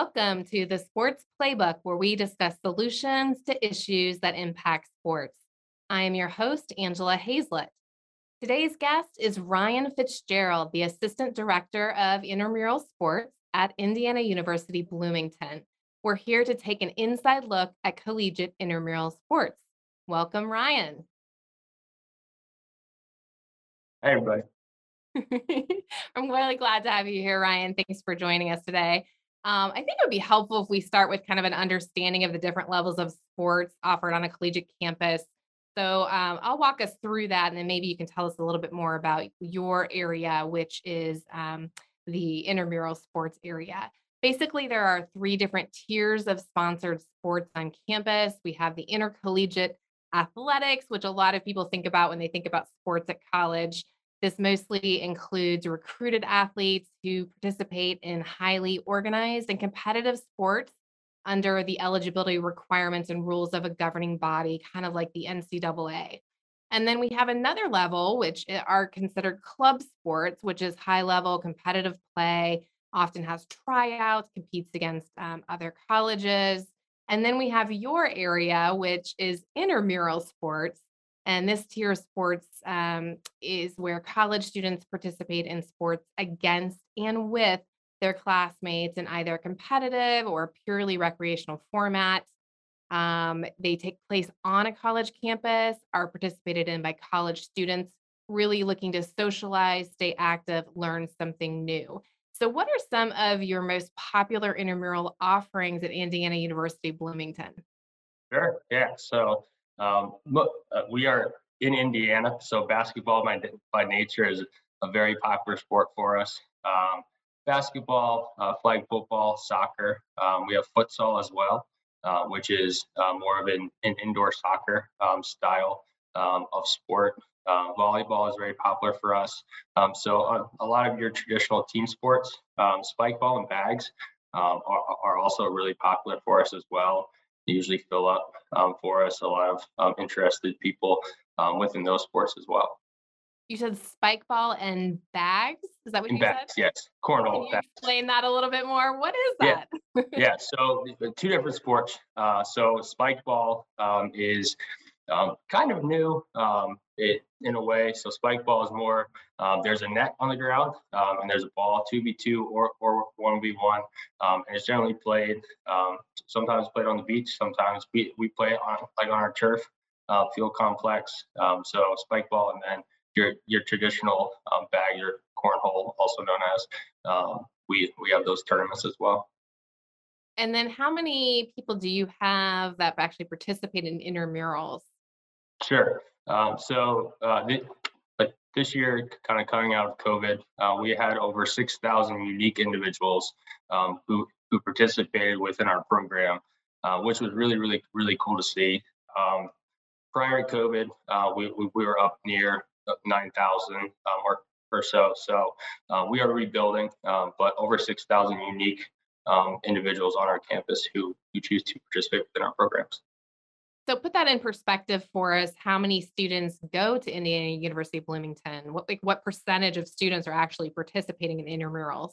Welcome to the Sports Playbook, where we discuss solutions to issues that impact sports. I am your host, Angela Hazlett. Today's guest is Ryan Fitzgerald, the Assistant Director of Intramural Sports at Indiana University Bloomington. We're here to take an inside look at collegiate intramural sports. Welcome, Ryan. Hey, everybody. I'm really glad to have you here, Ryan. Thanks for joining us today. Um, I think it would be helpful if we start with kind of an understanding of the different levels of sports offered on a collegiate campus. So um, I'll walk us through that, and then maybe you can tell us a little bit more about your area, which is um, the intramural sports area. Basically, there are three different tiers of sponsored sports on campus. We have the intercollegiate athletics, which a lot of people think about when they think about sports at college. This mostly includes recruited athletes who participate in highly organized and competitive sports under the eligibility requirements and rules of a governing body, kind of like the NCAA. And then we have another level, which are considered club sports, which is high level competitive play, often has tryouts, competes against um, other colleges. And then we have your area, which is intramural sports, and this tier of sports um, is where college students participate in sports against and with their classmates in either competitive or purely recreational format. Um, they take place on a college campus, are participated in by college students really looking to socialize, stay active, learn something new. So, what are some of your most popular intramural offerings at Indiana University Bloomington? Sure. Yeah. So um, uh, we are in Indiana, so basketball by, by nature is a very popular sport for us. Um, basketball, uh, flag football, soccer. Um, we have futsal as well, uh, which is uh, more of an, an indoor soccer um, style um, of sport. Uh, volleyball is very popular for us. Um, so uh, a lot of your traditional team sports, spike ball and bags, are, are also really popular for us as well usually fill up um, for us. A lot of um, interested people um, within those sports as well. You said spike ball and bags. Is that what you bags, said? Yes, cornhole. Can you bags. explain that a little bit more? What is that? Yeah, yeah. so two different sports. Uh, so spike ball um, is um, kind of new um, it, in a way. So spike ball is more, um, there's a net on the ground um, and there's a ball, 2v2 or, or 1v1. Um, and it's generally played, um, sometimes played on the beach, sometimes we, we play on like on our turf uh, field complex. so spike ball and then your, your traditional bag, your cornhole, also known as, we, we have those tournaments as well. And then how many people do you have that actually participate in intramurals? Sure. Um, so uh, th- like this year, kind of coming out of COVID, uh, we had over 6,000 unique individuals um, who who participated within our program, uh, which was really, really, really cool to see. Um, prior to COVID, uh, we, we, we were up near 9,000 um, or or so. So uh, we are rebuilding, um, but over 6,000 unique um, individuals on our campus who who choose to participate within our programs. So put that in perspective for us. How many students go to Indiana University Bloomington? What like, what percentage of students are actually participating in intramurals?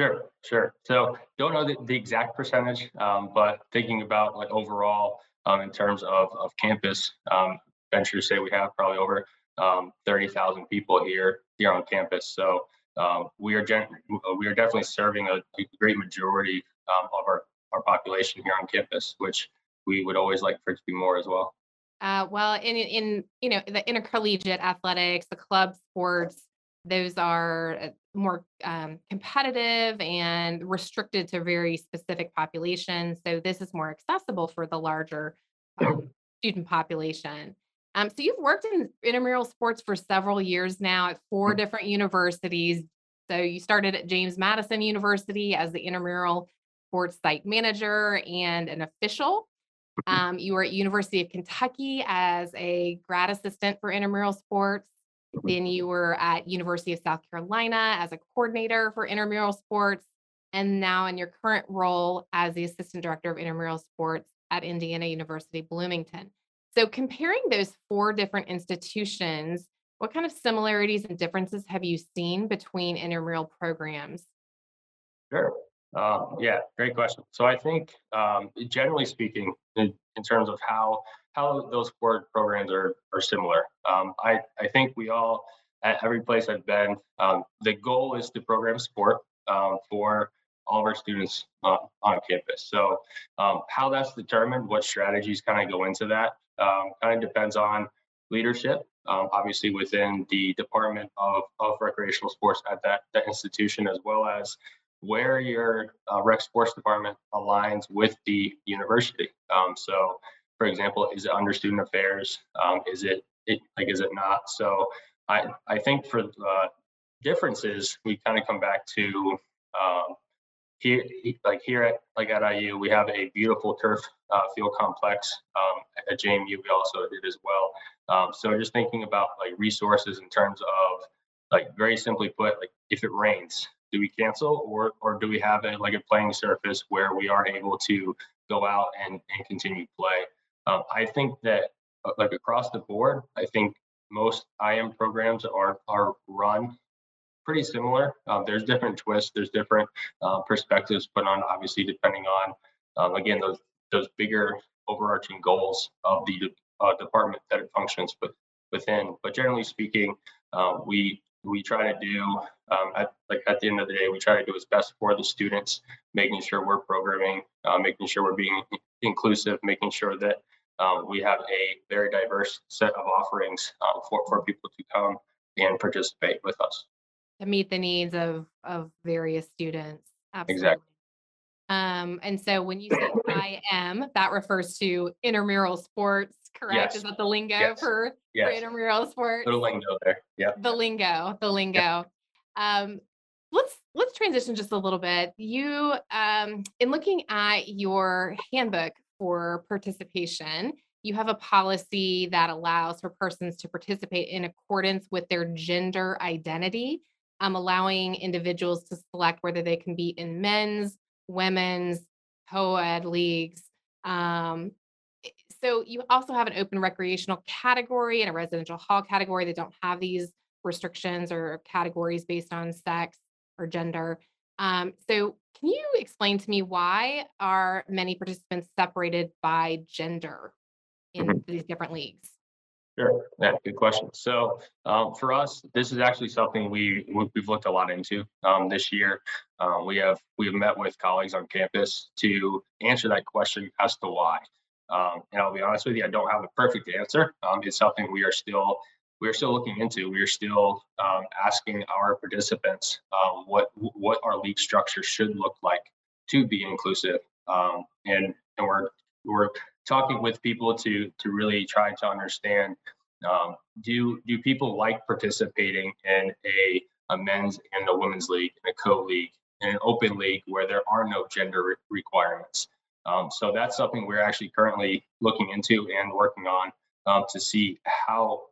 Sure, sure. So don't know the, the exact percentage, um, but thinking about like overall um, in terms of, of campus, um, venture say we have probably over um, 30,000 people here here on campus. So um, we are gen- we are definitely serving a, a great majority um, of our, our population here on campus, which we would always like for it to be more as well. Uh, well, in in you know the intercollegiate athletics, the club sports, those are uh, more um, competitive and restricted to very specific populations. So this is more accessible for the larger um, student population. Um, so you've worked in intramural sports for several years now at four mm. different universities. So you started at James Madison University as the intramural sports site manager and an official. Um, you were at University of Kentucky as a grad assistant for intramural sports. Then you were at University of South Carolina as a coordinator for intramural sports, and now in your current role as the assistant director of intramural sports at Indiana University Bloomington. So comparing those four different institutions, what kind of similarities and differences have you seen between intramural programs? Sure. Um, yeah, great question. So I think, um, generally speaking, in, in terms of how how those sport programs are are similar, um, I I think we all at every place I've been, um, the goal is to program sport um, for all of our students uh, on campus. So um, how that's determined, what strategies kind of go into that, kind of depends on leadership, obviously within the Department of, of Recreational Sports at that, that institution, as well as where your uh, rec sports department aligns with the university. Um, so, for example, is it under student affairs? Um, is it, it, like is it not? So, I I think for uh, differences, we kind of come back to um, here, like here at like at IU, we have a beautiful turf uh, field complex. Um, at JMU, we also did as well. Um, so just thinking about like resources in terms of like very simply put, like if it rains, do we cancel or or do we have a like a playing surface where we are able to go out and and continue play? Um, I think that uh, like across the board, I think most IM programs are are run pretty similar. Um, there's different twists, there's different uh, perspectives put on, obviously, depending on, um, again, those those bigger overarching goals of the uh, department that it functions with, within. But generally speaking, uh, we we try to do um, at like at the end of the day, we try to do as best for the students, making sure we're programming, uh, making sure we're being inclusive, making sure that um, we have a very diverse set of offerings uh, for for people to come and participate with us to meet the needs of of various students. Absolutely. Exactly. Um, and so when you say I am, that refers to intramural sports, correct? Yes. Is that the lingo Yes. for, for intramural sports? little lingo there. Yeah. The lingo, the lingo. Um, let's let's transition just a little bit. You, um, in looking at your handbook for participation, you have a policy that allows for persons to participate in accordance with their gender identity um, allowing individuals to select whether they can be in men's, women's, co-ed leagues. Um, so you also have an open recreational category and a residential hall category that don't have these restrictions or categories based on sex or gender. Um, so can you explain to me why are many participants separated by gender in Mhm. these different leagues? Sure. Yeah, good question. So um, for us, this is actually something we we- we've looked a lot into um, this year. Um, we have we have met with colleagues on campus to answer that question as to why. Um, and I'll be honest with you, I don't have a perfect answer. Um, it's something we are still we are still looking into. We are still asking our participants what what our league structure should look like to be inclusive. And and we're we're talking with people to to really try to understand um, do do people like participating in a, a men's and a women's league a co-league in an open league where there are no gender re- requirements um, so that's something we're actually currently looking into and working on um, to see how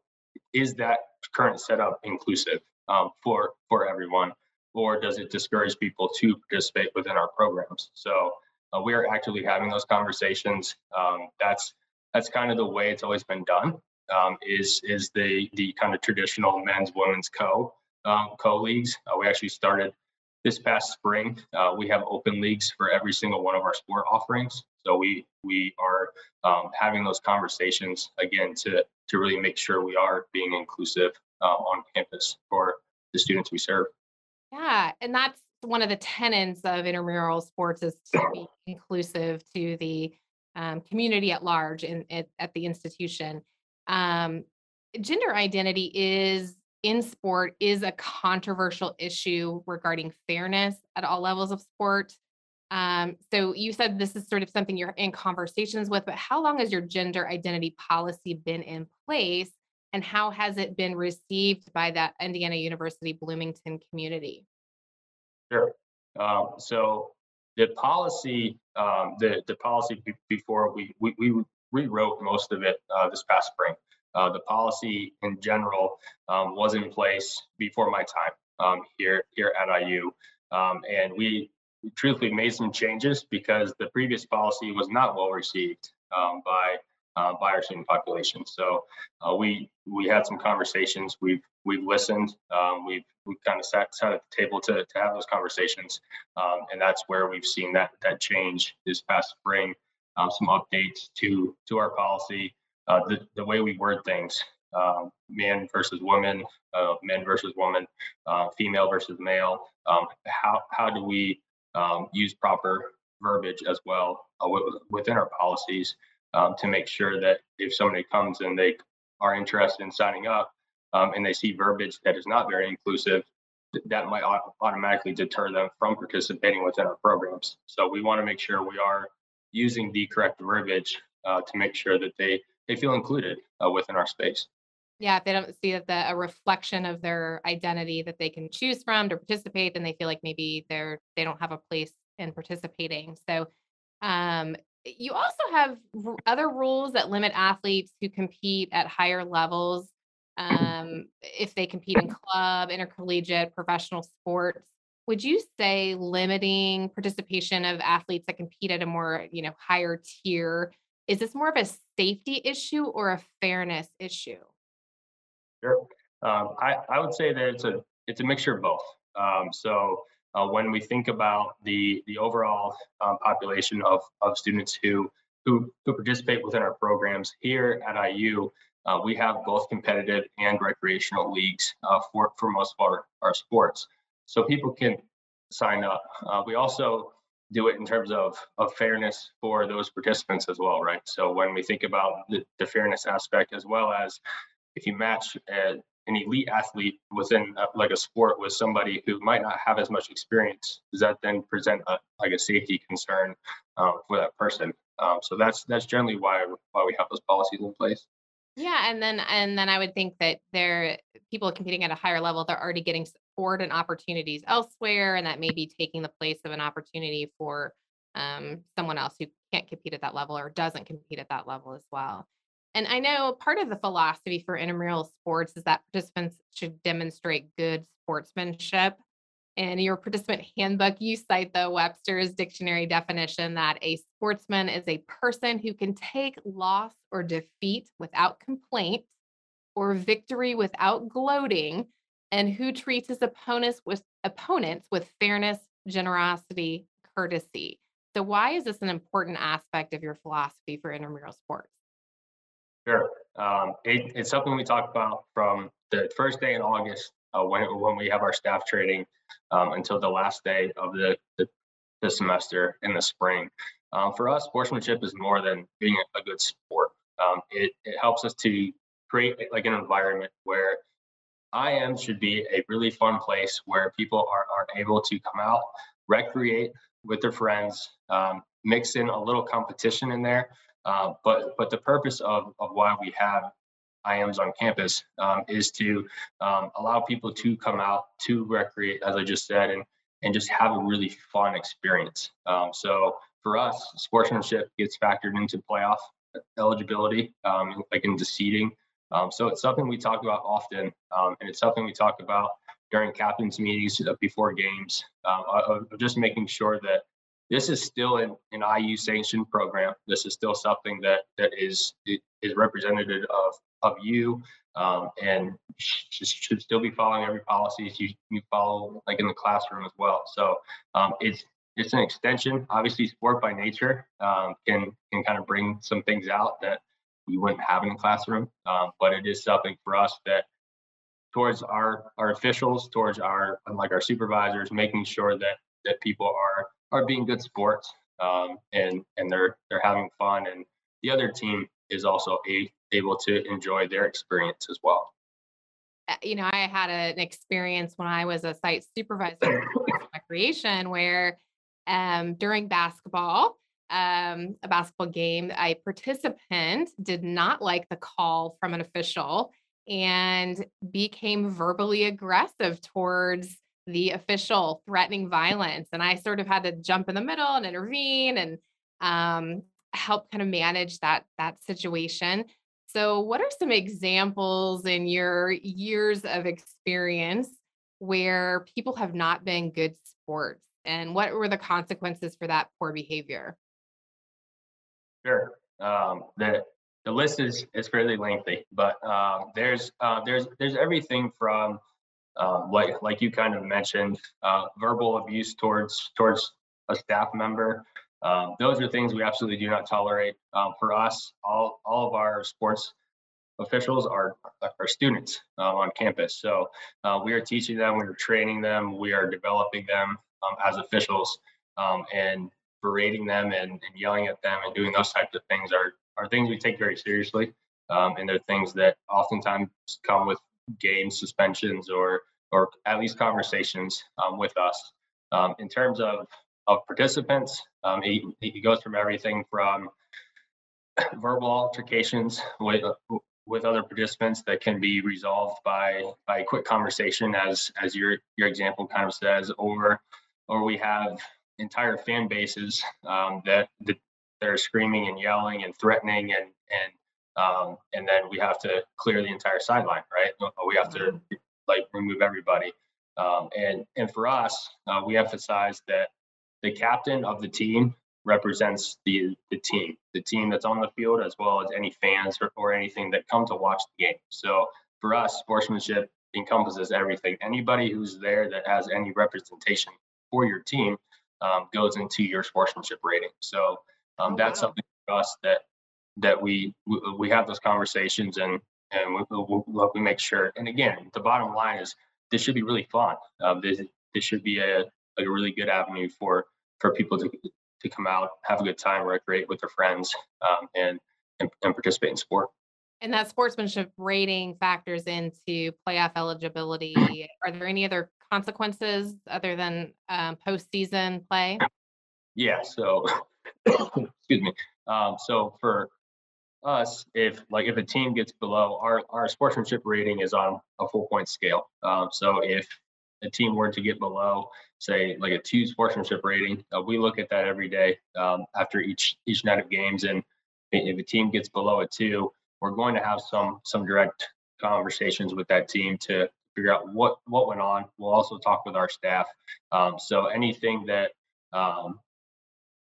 is that current setup inclusive um, for for everyone or does it discourage people to participate within our programs so uh, we are actively having those conversations. Um, that's that's kind of the way it's always been done. Um, is is the the kind of traditional men's women's co um, co leagues. Uh, we actually started this past spring. Uh, we have open leagues for every single one of our sport offerings. So we we are um, having those conversations again to to really make sure we are being inclusive uh, on campus for the students we serve. Yeah, and that's one of the tenets of intramural sports is to be inclusive to the um, community at large in at, at the institution. Um, gender identity is in sport is a controversial issue regarding fairness at all levels of sport. Um, so you said this is sort of something you're in conversations with, but how long has your gender identity policy been in place, and how has it been received by that Indiana University Bloomington community? Sure. Um, so the policy, um, the the policy be- before we, we we rewrote most of it uh, this past spring. Uh, the policy in general um, was in place before my time um, here here at IU, um, and we truthfully made some changes because the previous policy was not well received um, by uh, by our student population. So uh, we we had some conversations. We've we've listened. Um, we've we've kind of sat sat at the table to to have those conversations, um, and that's where we've seen that that change this past spring. Um, some updates to to our policy, uh, the the way we word things, um, man versus woman, uh, men versus woman, uh, female versus male. Um, how how do we um, use proper verbiage as well uh, within our policies um, to make sure that if somebody comes and they are interested in signing up um, and they see verbiage that is not very inclusive, that might automatically deter them from participating within our programs. So we want to make sure we are using the correct verbiage uh, to make sure that they they feel included uh, within our space. Yeah, if they don't see that the a reflection of their identity that they can choose from to participate, then they feel like maybe they're they don't have a place in participating. So um, you also have r- other rules that limit athletes who compete at higher levels um, if they compete in club, intercollegiate, professional sports. Would you say limiting participation of athletes that compete at a more, you know, higher tier is this more of a safety issue or a fairness issue? Sure. Um, I, I would say that it's a it's a mixture of both. Um, so uh, when we think about the the overall um, population of, of students who, who who participate within our programs here at IU, uh, we have both competitive and recreational leagues uh, for for most of our, our sports. So people can sign up. Uh, we also do it in terms of, of fairness for those participants as well, right? So when we think about the, the fairness aspect, as well as if you match uh, an elite athlete within a, like a sport with somebody who might not have as much experience, does that then present a, like a safety concern um, for that person? Um, so that's that's generally why why we have those policies in place. Yeah, and then and then I would think that there people competing at a higher level, they're already getting support and opportunities elsewhere, and that may be taking the place of an opportunity for um, someone else who can't compete at that level or doesn't compete at that level as well. And I know part of the philosophy for intramural sports is that participants should demonstrate good sportsmanship. In your participant handbook, you cite the Webster's dictionary definition that a sportsman is a person who can take loss or defeat without complaint or victory without gloating and who treats his opponents with opponents with fairness, generosity, courtesy. So why is this an important aspect of your philosophy for intramural sports? Sure. Um, it, it's something we talk about from the first day in August uh, when, when we have our staff training um, until the last day of the, the, the semester in the spring. Um, for us, sportsmanship is more than being a, good sport. Um, it, it helps us to create like an environment where IM should be a really fun place where people are, are able to come out, recreate with their friends, um, mix in a little competition in there, uh, but but the purpose of, of why we have IMs on campus um, is to um, allow people to come out to recreate, as I just said, and and just have a really fun experience. Um, so for us, sportsmanship gets factored into playoff eligibility, um, like into seeding. Um, so it's something we talk about often, um, and it's something we talk about during captains meetings before games, uh, of just making sure that this is still an, an IU sanctioned program. This is still something that that is is representative of of you um, and should, should still be following every policy you, you follow like in the classroom as well. So um, it's it's an extension. Obviously, sport by nature um, can can kind of bring some things out that we wouldn't have in the classroom, um, but it is something for us that towards our our officials, towards our like our supervisors, making sure that that people are are being good sports um, and and they're they're having fun. And the other team is also a, able to enjoy their experience as well. Uh, you know i had a, an experience when i was a site supervisor recreation where um, during basketball um, a basketball game a participant did not like the call from an official and became verbally aggressive towards the official threatening violence. And I sort of had to jump in the middle and intervene and um, help kind of manage that that situation. So, what are some examples in your years of experience where people have not been good sports, and what were the consequences for that poor behavior? Sure. Um, the the list is is fairly lengthy, but um, there's uh, there's there's everything from uh, like like you kind of mentioned, uh, verbal abuse towards towards a staff member. Um, those are things we absolutely do not tolerate. Um, for us, all all of our sports officials are are students um, on campus. So uh, we are teaching them, we are training them, we are developing them as officials, and berating them and, and, yelling at them and doing those types of things are are things we take very seriously. Um, and they're things that oftentimes come with game suspensions or or at least conversations um, with us. Um, in terms of of participants, he, he goes from everything from verbal altercations with with other participants that can be resolved by by a quick conversation as as your your example kind of says or or we have entire fan bases um, that that they're screaming and yelling and threatening and and um, and then we have to clear the entire sideline right we have to mm-hmm. like remove everybody um, and and for us uh, we emphasize that the captain of the team represents the the team, the team that's on the field, as well as any fans or, or anything that come to watch the game. So for us, sportsmanship encompasses everything. Anybody who's there that has any representation for your team um, goes into your sportsmanship rating. So um, oh, that's wow. something for us that that we we have those conversations and and we, we, we make sure. And again, the bottom line is this should be really fun. Um, this this should be a a really good avenue for for people to to come out, have a good time, recreate with their friends, um, and, and, and participate in sport. And that sportsmanship rating factors into playoff eligibility. Are there any other consequences other than um, postseason play? Yeah. So, excuse me. Um, so for us, if like if a team gets below our our sportsmanship rating is on a four point scale. Um, so if a team were to get below, say, like a two sportsmanship rating, uh, we look at that every day um, after each each night of games. And if a team gets below a two, we're going to have some some direct conversations with that team to figure out what what went on. We'll also talk with our staff. Um, so anything that um,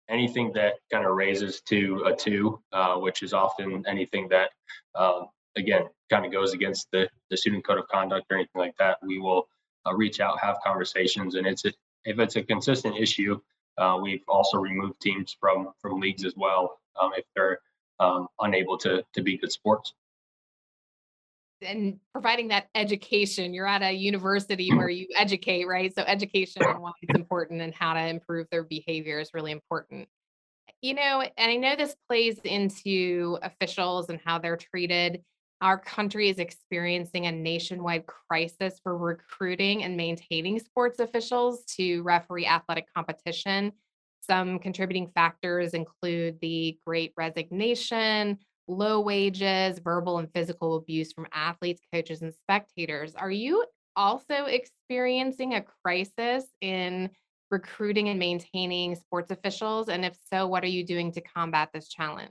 anything that kind of raises to a two, uh, which is often anything that um, again kind of goes against the the student code of conduct or anything like that, we will uh, reach out, have conversations, and it's a, if it's a consistent issue, uh, we've also removed teams from from leagues as well um, if they're um, unable to to be good sports. And providing that education, you're at a university where mm-hmm. you educate, right? So education on why it's important and how to improve their behavior is really important. You know, and I know this plays into officials and how they're treated our country is experiencing a nationwide crisis for recruiting and maintaining sports officials to referee athletic competition. Some contributing factors include the great resignation, low wages, verbal and physical abuse from athletes, coaches, and spectators. Are you also experiencing a crisis in recruiting and maintaining sports officials? And if so, what are you doing to combat this challenge?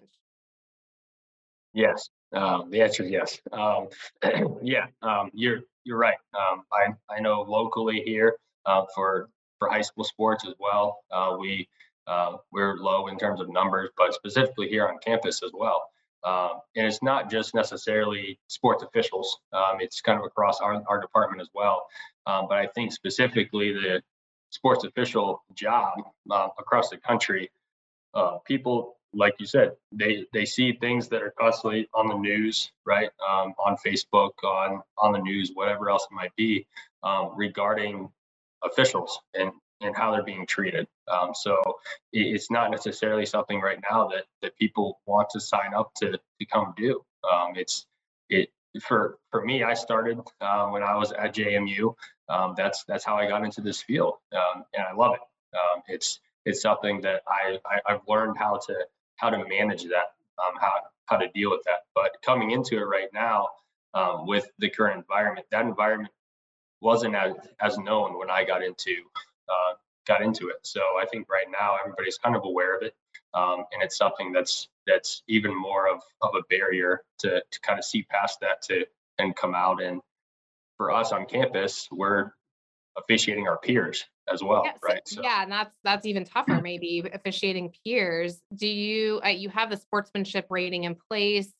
Yes, um, the answer is yes. Um, yeah, um, you're you're right. Um, I I know locally here uh, for for high school sports as well. Uh, we uh, we're low in terms of numbers, but specifically here on campus as well. Um, and it's not just necessarily sports officials. Um, it's kind of across our, our department as well. but I think specifically the sports official job uh, across the country, uh, people like you said, they they see things that are constantly on the news, right? Um, on Facebook, on on the news, whatever else it might be, um, regarding officials and and how they're being treated. Um, so it's not necessarily something right now that that people want to sign up to to come do. Um, it's it for for me. I started uh, when I was at JMU. Um, that's that's how I got into this field, um, and I love it. it's it's something that I, I have learned how to how to manage that, um, how how to deal with that. But coming into it right now um, with the current environment, that environment wasn't as as known when I got into uh, got into it. So I think right now everybody's kind of aware of it, um, and it's something that's that's even more of of a barrier to to kind of see past that to and come out and for us on campus, we're officiating our peers as well, yeah, right? So, yeah, and that's that's even tougher. Maybe officiating peers. Do you uh, you have the sportsmanship rating in place?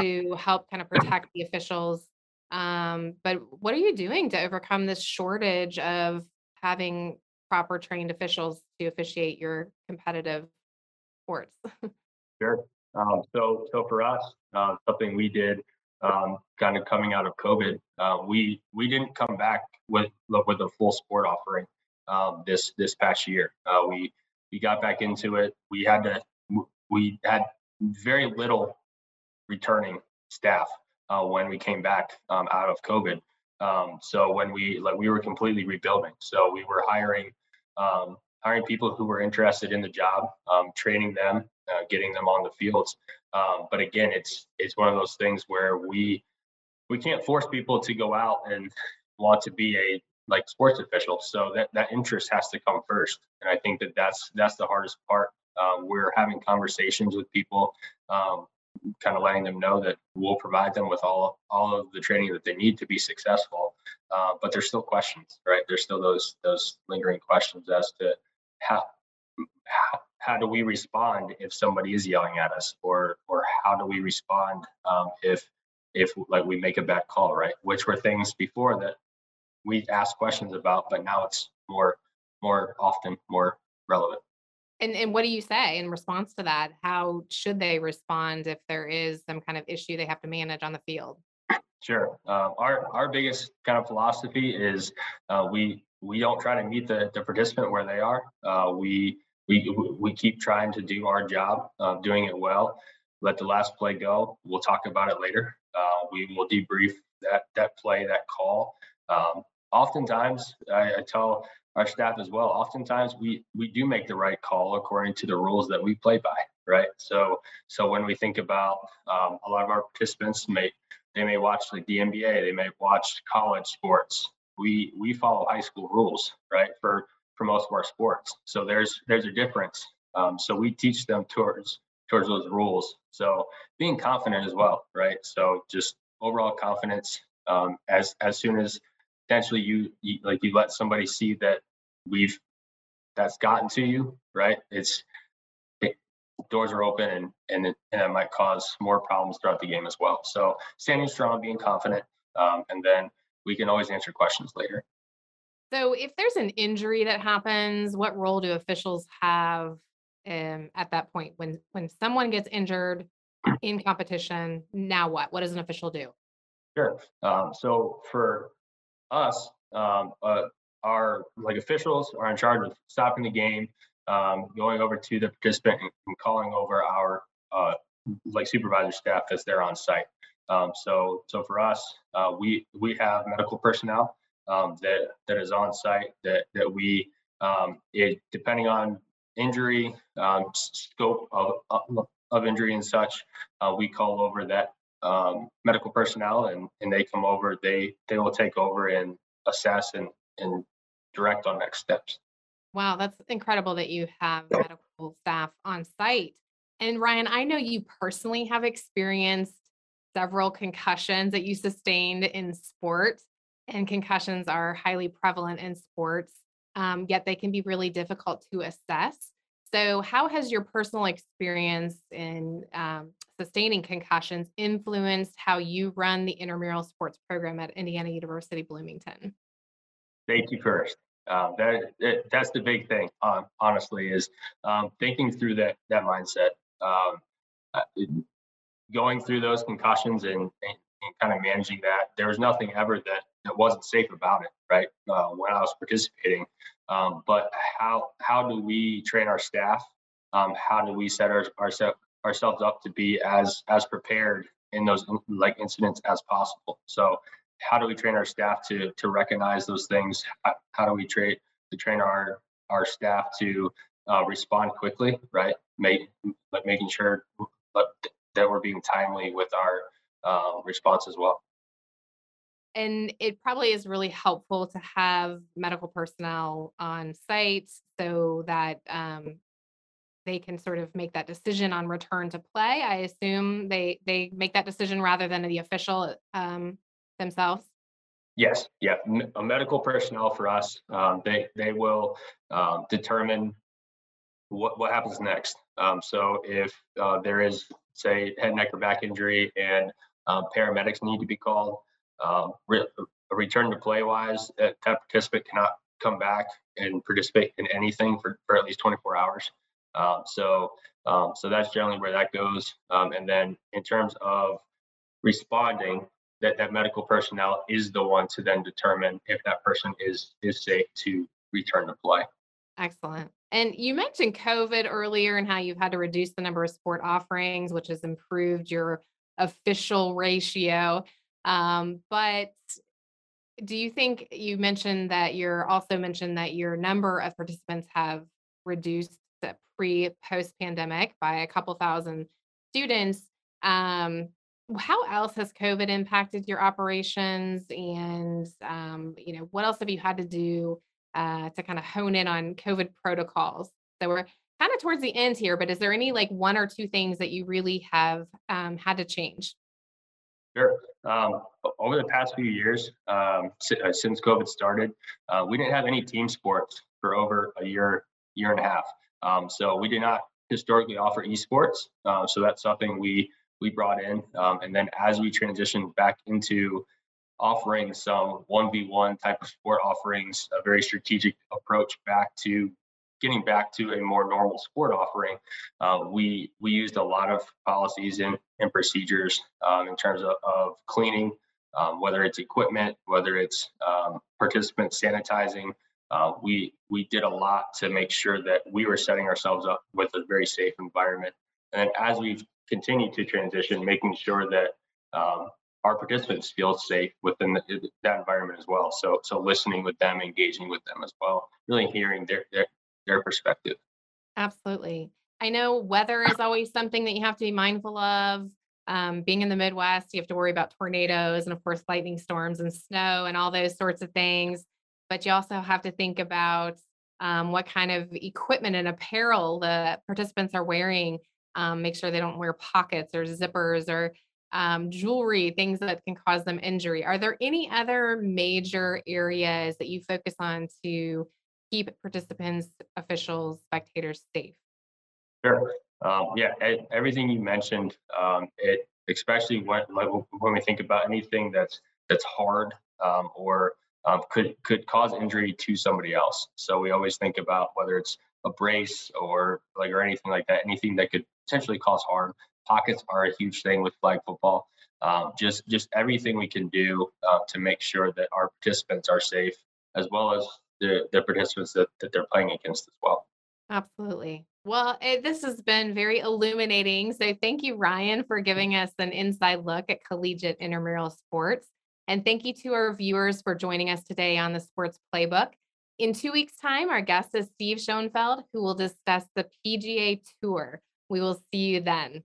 to help kind of protect the officials. Um, but what are you doing to overcome this shortage of having proper trained officials to officiate your competitive sports? Sure. Um, so, so for us, uh, something we did, um, kind of coming out of COVID, uh, we we didn't come back with with a full sport offering um, this this past year. Uh, we we got back into it. We had to we had very little returning staff uh, when we came back um, out of COVID. Um, so when we like we were completely rebuilding. So we were hiring um, hiring people who were interested in the job, um, training them, uh, getting them on the fields. Um, but again, it's it's one of those things where we we can't force people to go out and want to be a like sports official. So that that interest has to come first, and I think that that's that's the hardest part. Um, we're having conversations with people, um, kind of letting them know that we'll provide them with all all of the training that they need to be successful. Uh, but there's still questions, right? There's still those those lingering questions as to how, how how do we respond if somebody is yelling at us, or or how do we respond um, if if like we make a bad call, right? Which were things before that we asked questions about, but now it's more more often more relevant. And and what do you say in response to that? How should they respond if there is some kind of issue they have to manage on the field? Sure. Uh, our our biggest kind of philosophy is uh, we we don't try to meet the, the participant where they are. Uh, we we we keep trying to do our job, doing it well. Let the last play go. We'll talk about it later. Uh, we will debrief that that play, that call. Um, oftentimes, I, I tell our staff as well. Oftentimes, we we do make the right call according to the rules that we play by, right? So so when we think about um, a lot of our participants may they may watch the NBA, they may watch college sports. We we follow high school rules, right? For for most of our sports. So there's there's a difference. Um, so we teach them towards towards those rules. So being confident as well, right? So just overall confidence. Um, as as soon as potentially you, you like you let somebody see that we've that's gotten to you, right? It's it, doors are open and and it, and it might cause more problems throughout the game as well. So standing strong, being confident, um, and then we can always answer questions later. So, if there's an injury that happens, what role do officials have um, at that point when when someone gets injured in competition? Now what? What does an official do? Sure. Um, so for us, um, uh, our like officials are in charge of stopping the game, um, going over to the participant and, calling over our uh, like supervisor staff as they're on site. Um, so so for us, uh, we we have medical personnel um, that that is on site that that we um, it depending on injury um, scope of, of injury and such uh, we call over that um, medical personnel and and they come over they they will take over and assess and and direct on next steps. Wow that's incredible that you have medical staff on site. And ryan i know you personally have experienced several concussions that you sustained in sports and concussions are highly prevalent in sports, um, yet they can be really difficult to assess. So, how has your personal experience in um, sustaining concussions influenced how you run the intramural sports program at Indiana University Bloomington? Safety first. Um, that, that, that's the big thing. Um, honestly, is um, thinking through that that mindset. Um, uh, going through those concussions and, and, and kind of managing that. There was nothing ever that that wasn't safe about it, right? Uh, when I was participating. Um, but how how do we train our staff? Um, how do we set our, our, ourselves up to be as as prepared in those like incidents as possible? So how do we train our staff to to recognize those things? How, how do we train to train our our staff to uh, respond quickly, right? Make like making sure that we're being timely with our uh, response as well and it probably is really helpful to have medical personnel on site so that um, they can sort of make that decision on return to play. I assume they they make that decision rather than the official um, themselves. Yes, yeah, a medical personnel for us, um, they they will um, determine what what happens next. Um, so if uh, there is say head, neck, or back injury, and um, paramedics need to be called. Um, re- return to play wise, that, that participant cannot come back and participate in anything for, for at least 24 hours. Um, so, um, so that's generally where that goes. Um, and then in terms of responding, that, that medical personnel is the one to then determine if that person is is safe to return to play. Excellent. And you mentioned COVID earlier and how you've had to reduce the number of sport offerings, which has improved your official ratio. Um, but do you think you mentioned that you're also mentioned that your number of participants have reduced pre post pandemic by a couple thousand students? Um, how else has COVID impacted your operations? And um, you know, what else have you had to do uh, to kind of hone in on COVID protocols? So we're kind of towards the end here, but is there any like one or two things that you really have um, had to change? Sure. Um, over the past few years, um, uh, since COVID started, uh, we didn't have any team sports for over a year, year and a half. Um, so we did not historically offer esports. Uh, so that's something we we brought in. Um, and then as we transitioned back into offering some 1v1 type of sport offerings, a very strategic approach back to getting back to a more normal sport offering, uh, we we used a lot of policies and, and procedures um, in terms of, of cleaning, um, whether it's equipment, whether it's um, participants sanitizing. Uh, we we did a lot to make sure that we were setting ourselves up with a very safe environment. And as we've continued to transition, making sure that um, our participants feel safe within the, that environment as well. So so listening with them, engaging with them as well, really hearing their their their perspective. Absolutely. I know weather is always something that you have to be mindful of. Um, being in the Midwest, you have to worry about tornadoes and, of course, lightning storms and snow and all those sorts of things. But you also have to think about um, what kind of equipment and apparel the participants are wearing. Um, make sure they don't wear pockets or zippers or um, jewelry, things that can cause them injury. Are there any other major areas that you focus on to keep participants, officials, spectators safe? Sure. Um, yeah, everything you mentioned, um, it especially when like when we think about anything that's that's hard um, or um, could could cause injury to somebody else. So we always think about whether it's a brace or like or anything like that, anything that could potentially cause harm. Pockets are a huge thing with flag football. Um, just just everything we can do uh, to make sure that our participants are safe, as well as the, the participants that, that they're playing against as well. Absolutely. Well, it, this has been very illuminating. So, thank you, Ryan, for mm. giving us an inside look at collegiate intramural sports. And thank you to our viewers for joining us today on the Sports Playbook. In two weeks' time, our guest is Steve Schoenfeld, who will discuss the PGA Tour. We will see you then.